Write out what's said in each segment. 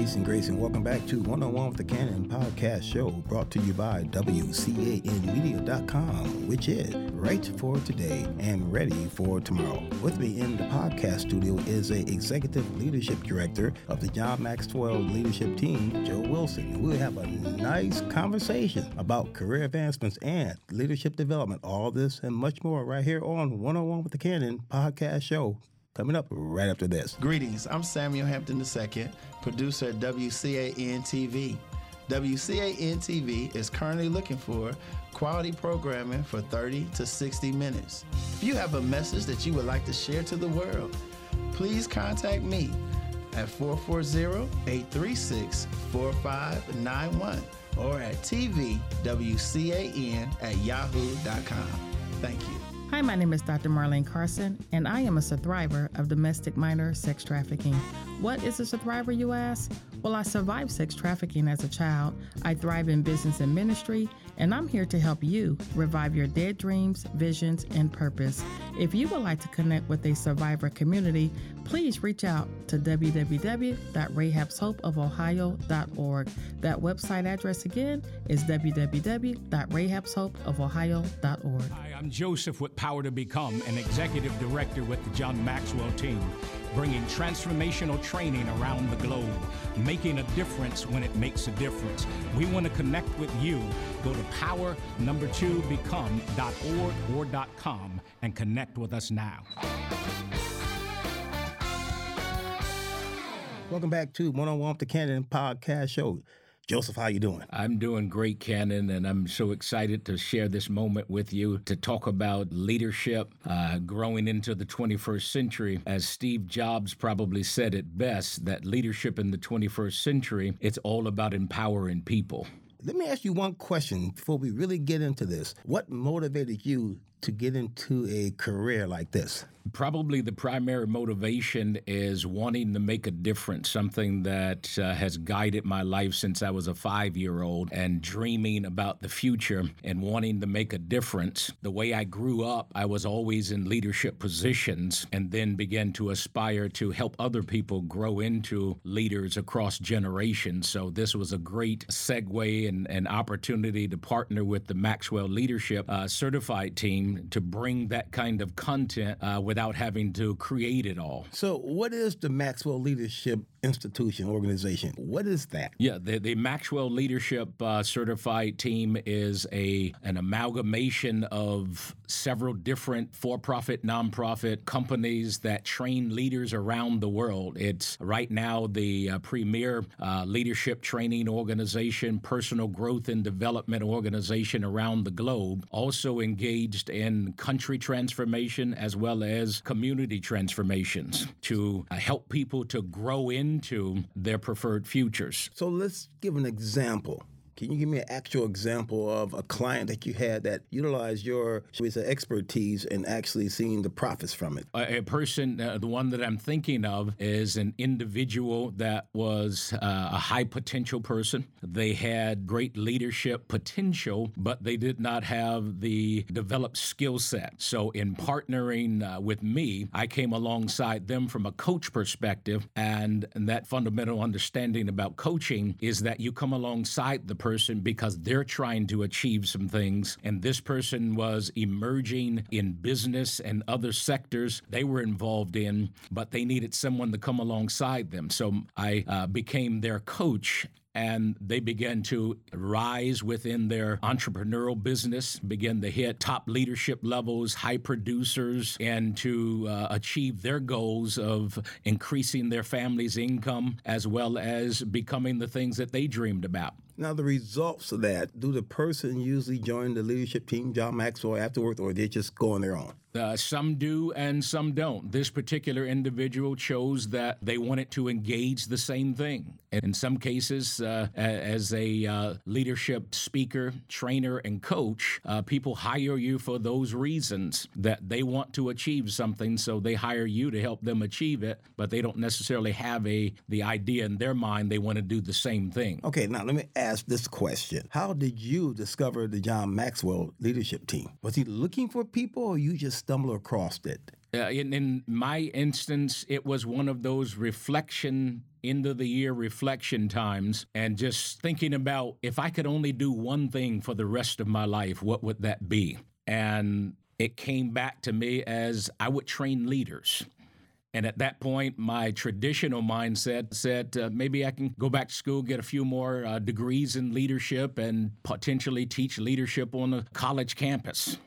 peace, and grace, and welcome back to One on One with the Canon podcast show brought to you by WCANmedia.com, which is right for today and ready for tomorrow. With me in the podcast studio is a executive leadership director of the John Maxwell leadership team, Joe Wilson. We'll have a nice conversation about career advancements and leadership development. All this and much more right here on One on One with the Canon podcast show coming up right after this. Greetings, I'm Samuel Hampton II, producer at WCAN TV. WCAN TV is currently looking for quality programming for 30 to 60 minutes. If you have a message that you would like to share to the world, please contact me at 440-836-4591 or at tvwcan at yahoo.com. Thank you. Hi, my name is Dr. Marlene Carson, and I am a survivor of domestic minor sex trafficking. What is a survivor, you ask? Well, I survived sex trafficking as a child. I thrive in business and ministry, and I'm here to help you revive your dead dreams, visions, and purpose. If you would like to connect with a survivor community, please reach out to www.rahabshopeofohio.org. That website address again is www.rahabshopeofohio.org. Hi, I'm Joseph with Power to Become, an executive director with the John Maxwell team, bringing transformational training around the globe, making a difference when it makes a difference. We want to connect with you. Go to power number two become.org or .com and connect with us now. Welcome back to One on One with the Cannon podcast show. Joseph, how you doing? I'm doing great, Cannon, and I'm so excited to share this moment with you to talk about leadership uh, growing into the 21st century. As Steve Jobs probably said it best, that leadership in the 21st century, it's all about empowering people. Let me ask you one question before we really get into this. What motivated you to get into a career like this? Probably the primary motivation is wanting to make a difference, something that uh, has guided my life since I was a five year old and dreaming about the future and wanting to make a difference. The way I grew up, I was always in leadership positions and then began to aspire to help other people grow into leaders across generations. So this was a great segue and, and opportunity to partner with the Maxwell Leadership uh, Certified team to bring that kind of content uh, without having to create it all. So, what is the Maxwell Leadership Institution organization? What is that? Yeah, the, the Maxwell Leadership uh, Certified Team is a an amalgamation of several different for-profit, nonprofit companies that train leaders around the world. It's right now the uh, premier uh, leadership training organization, personal growth and development organization around the globe. Also engaged in country transformation as well as community transformations to uh, help people to grow into their preferred futures. So let's give an example. Can you give me an actual example of a client that you had that utilized your expertise and actually seeing the profits from it? A, a person, uh, the one that I'm thinking of, is an individual that was uh, a high potential person. They had great leadership potential, but they did not have the developed skill set. So, in partnering uh, with me, I came alongside them from a coach perspective, and, and that fundamental understanding about coaching is that you come alongside the person person because they're trying to achieve some things. And this person was emerging in business and other sectors they were involved in, but they needed someone to come alongside them. So I uh, became their coach and they began to rise within their entrepreneurial business, begin to hit top leadership levels, high producers, and to uh, achieve their goals of increasing their family's income as well as becoming the things that they dreamed about. Now, the results of that, do the person usually join the leadership team, John Maxwell, afterwards, or they just go on their own? Uh, some do and some don't. This particular individual chose that they wanted to engage the same thing. And in some cases, uh, as a uh, leadership speaker, trainer, and coach, uh, people hire you for those reasons that they want to achieve something, so they hire you to help them achieve it, but they don't necessarily have a the idea in their mind they want to do the same thing. Okay, now let me ask this question. How did you discover the John Maxwell leadership team? Was he looking for people or you just stumble across it? Uh, in, in, my instance, it was one of those reflection end of the year reflection times and just thinking about if I could only do one thing for the rest of my life, what would that be? And it came back to me as I would train leaders. And at that point, my traditional mindset said uh, maybe I can go back to school, get a few more uh, degrees in leadership, and potentially teach leadership on a college campus.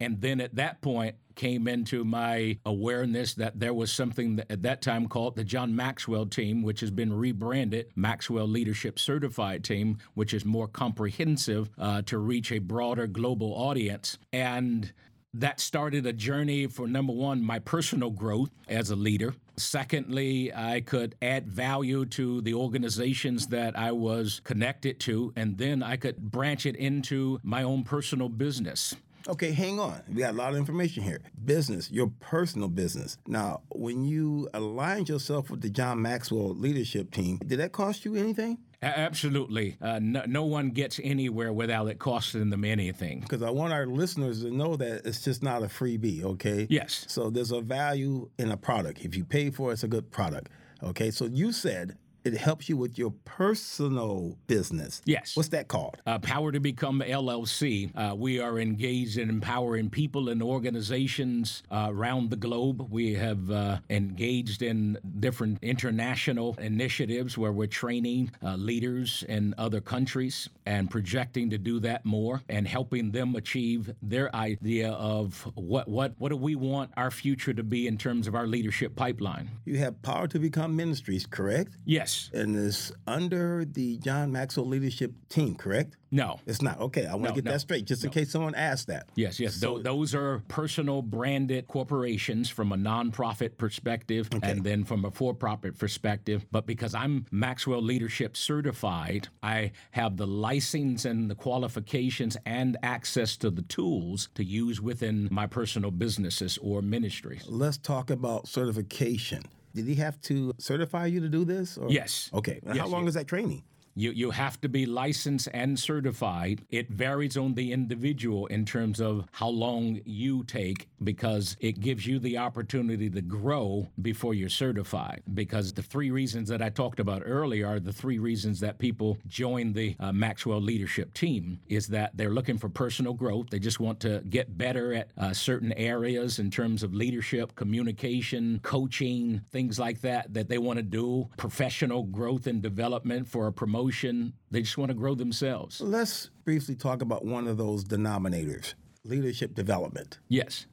And then at that point came into my awareness that there was something that at that time called the John Maxwell team, which has been rebranded Maxwell Leadership Certified Team, which is more comprehensive uh, to reach a broader global audience. And that started a journey for number one, my personal growth as a leader. Secondly, I could add value to the organizations that I was connected to, and then I could branch it into my own personal business. Okay, hang on. We got a lot of information here. Business, your personal business. Now, when you aligned yourself with the John Maxwell leadership team, did that cost you anything? Absolutely. Uh, no, no, one gets anywhere without it costing them anything. Because I want our listeners to know that it's just not a freebie, okay? Yes. So there's a value in a product. If you pay for it, it's a good product. Okay, so you said it helps you with your personal business. Yes. What's that called? Uh, Power to Become LLC. Uh, we are engaged in empowering people and organizations uh, around the globe. We have uh, engaged in different international initiatives where we're training uh, leaders in other countries and projecting to do that more and helping them achieve their idea of what what what do we want our future to be in terms of our leadership pipeline. You have Power to Become Ministries, correct? Yes. And it's under the John Maxwell leadership team, correct? No. It's not. Okay, I want to No, get no, that straight just in case someone asks that. Yes, yes. Tho- those are personal branded corporations from a nonprofit perspective and then from a for profit perspective. But because I'm Maxwell Leadership certified, I have the license and the qualifications and access to the tools to use within my personal businesses or ministries. Let's talk about certification. Did he have to certify you to do this? Or? Yes. Okay. Yes, How long you- is that training? You, you have to be licensed and certified. It varies on the individual in terms of how long you take because it gives you the opportunity to grow before you're certified. Because the three reasons that I talked about earlier are the three reasons that people join the uh, Maxwell leadership team is that they're looking for personal growth. They just want to get better at uh, certain areas in terms of leadership, communication, coaching, things like that, that they want to do, professional growth and development for a promotion. They just want to grow themselves. Let's briefly talk about one of those denominators leadership development. Yes.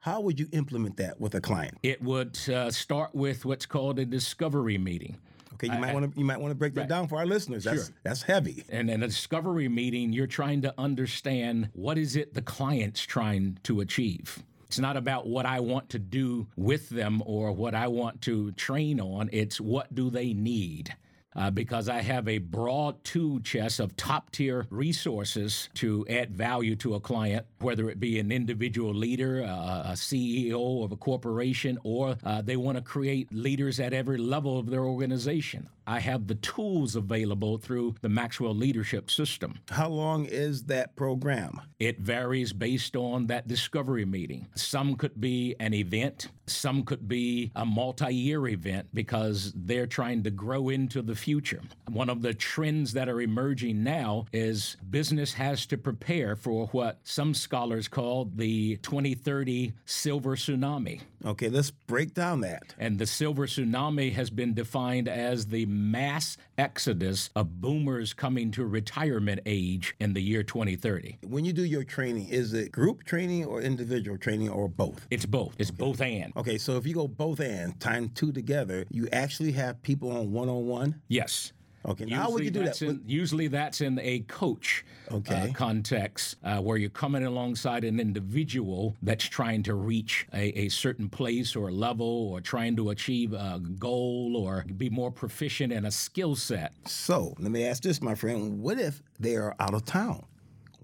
How would you implement that with a client? It would uh, start with what's called a discovery meeting. Okay, you might want to you might want to break that down for our listeners. That's Sure. that's heavy. And in a discovery meeting, you're trying to understand what is it the client's trying to achieve. It's not about what I want to do with them or what I want to train on. It's what do they need. Uh, because I have a broad tool chest of top tier resources to add value to a client, whether it be an individual leader, uh, a CEO of a corporation, or uh, they want to create leaders at every level of their organization. I have the tools available through the Maxwell Leadership System. How long is that program? It varies based on that discovery meeting. Some could be an event, some could be a multi year event because they're trying to grow into the future. One of the trends that are emerging now is business has to prepare for what some scholars call the 2030 silver tsunami. Okay, let's break down that. And the silver tsunami has been defined as the mass exodus of boomers coming to retirement age in the year 2030. When you do your training, is it group training or individual training or both? It's both. It's both and. Okay, so if you go both and time two together, you actually have people on one on one. Yes. Okay, now how would you do that? in, usually that's in a coach Okay. uh, context uh, where you're coming alongside an individual that's trying to reach a, a certain place or level or trying to achieve a goal or be more proficient in a skill set. So let me ask this, my friend: What if they are out of town,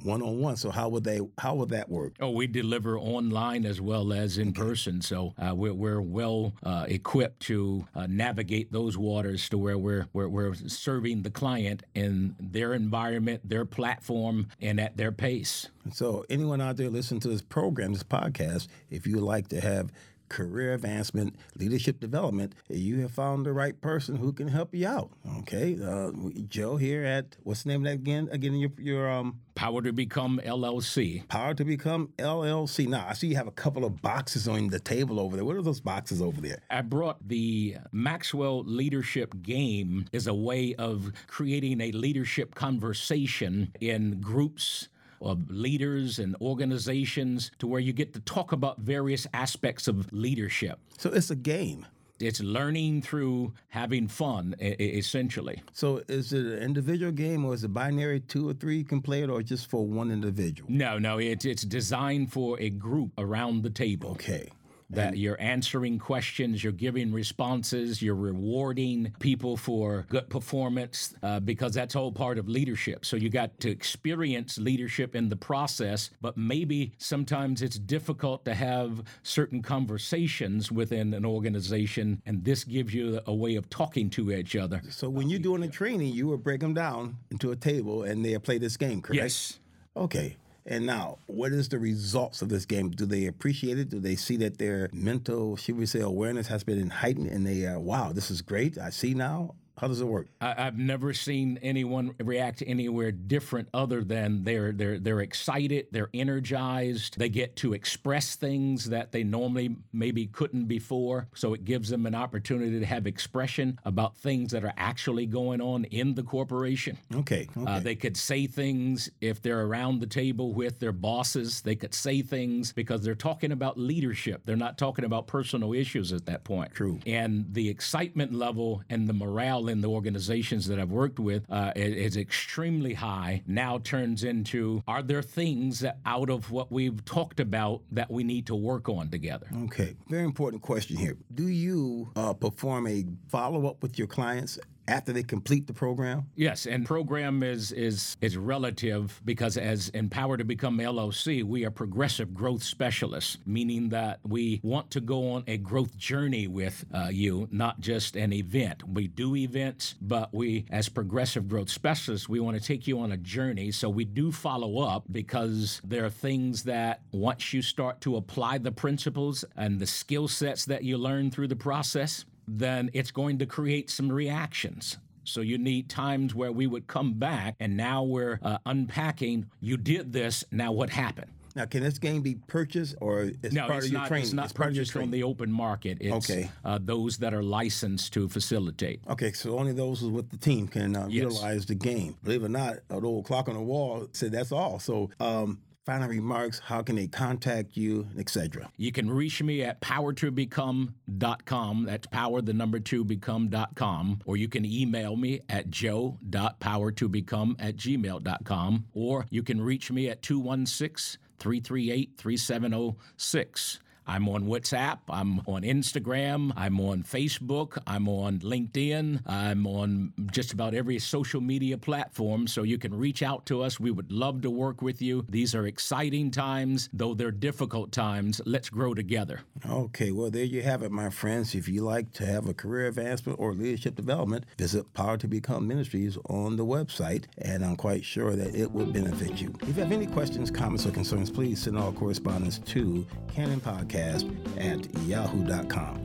one on one? So how would they? How would that work? Oh, we deliver online as well as in person, so uh, we're, we're well uh, equipped to uh, navigate those waters to where we're, we're we're serving the client in their environment, their platform, and at their pace. So anyone out there listening to this program, this podcast, if you would like to have career advancement, leadership development, you have found the right person who can help you out. Okay, uh, Joe here at what's the name of that again? Again, your your um Power to Become LLC. Power to Become LLC. Now I see you have a couple of boxes on the table over there. What are those boxes over there? I brought the Maxwell Leadership Game as a way of creating a leadership conversation in groups of leaders and organizations to where you get to talk about various aspects of leadership. So it's a game. It's learning through having fun, essentially. So, is it an individual game, or is it binary? Two or three can play it, or just for one individual? No, no. It's it's designed for a group around the table. Okay that you're answering questions, you're giving responses, you're rewarding people for good performance uh, because that's all part of leadership. So you got to experience leadership in the process, but maybe sometimes it's difficult to have certain conversations within an organization, and this gives you a way of talking to each other. So when you're doing a training, you will break them down into a table and they play this game, correct? Yes. Okay. And now, what is the results of this game? Do they appreciate it? Do they see that their mental, should we say, awareness has been heightened and they, uh, wow, this is great. I see now. How does it work? I, have never seen anyone react anywhere different other than they're they're they're excited, they're energized, they get to express things that they normally maybe couldn't before. So it gives them an opportunity to have expression about things that are actually going on in the corporation. Okay. Okay. Uh, they could say things if they're around the table with their bosses. They could say things because they're talking about leadership. They're not talking about personal issues at that point. True. And the excitement level and the morale in the organizations that I've worked with uh, is, is extremely high. Now turns into are there things out of what we've talked about that we need to work on together? Okay, very important question here. Do you uh, perform a follow up with your clients after they complete the program? Yes, and program is is is relative because as Empower to Become LLC, we are progressive growth specialists, meaning that we want to go on a growth journey with uh, you, not just an event. We do events, but we, as progressive growth specialists, we want to take you on a journey. So we do follow up because there are things that once you start to apply the principles and the skill sets that you learn through the process, then it's going to create some reactions. So you need times where we would come back and now we're uh, unpacking. You did this. Now what happened? Now, can this game be purchased or is no, part of your not, training? It's not it's purchased on the open market. It's okay. Uh, those that are licensed to facilitate. Okay, so only those with the team can uh, yes. utilize the game. Believe it or not, an old clock on the wall said that's all. So um, final remarks, how can they contact you, etc. You can reach me at powertobecome.com. That's power, the number two, become.com. Or you can email me at joe.powertobecome at gmail.com. Or you can reach me at 216 338 3706. I'm on WhatsApp. I'm on Instagram. I'm on Facebook. I'm on LinkedIn. I'm on just about every social media platform. So you can reach out to us. We would love to work with you. These are exciting times, though they're difficult times. Let's grow together. Okay, well, there you have it, my friends. If you like to have a career advancement or leadership development, visit Power to Become Ministries on the website, and I'm quite sure that it will benefit you. If you have any questions, comments, or concerns, please send all correspondence to Canon Podcast podcast at yahoo.com.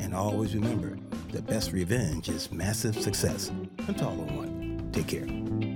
And always remember the best revenge is massive success. Until all one, take care.